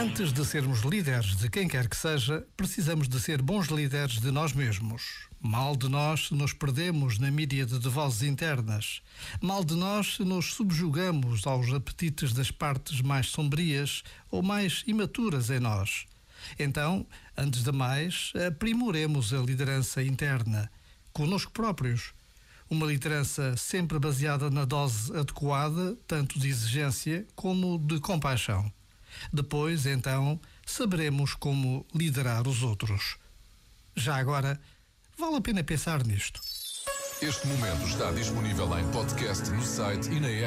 Antes de sermos líderes de quem quer que seja, precisamos de ser bons líderes de nós mesmos. Mal de nós se nos perdemos na míriade de vozes internas. Mal de nós se nos subjugamos aos apetites das partes mais sombrias ou mais imaturas em nós. Então, antes de mais, aprimoremos a liderança interna, conosco próprios. Uma liderança sempre baseada na dose adequada, tanto de exigência como de compaixão. Depois, então, saberemos como liderar os outros. Já agora, vale a pena pensar nisto. Este momento está disponível em podcast no site e na app.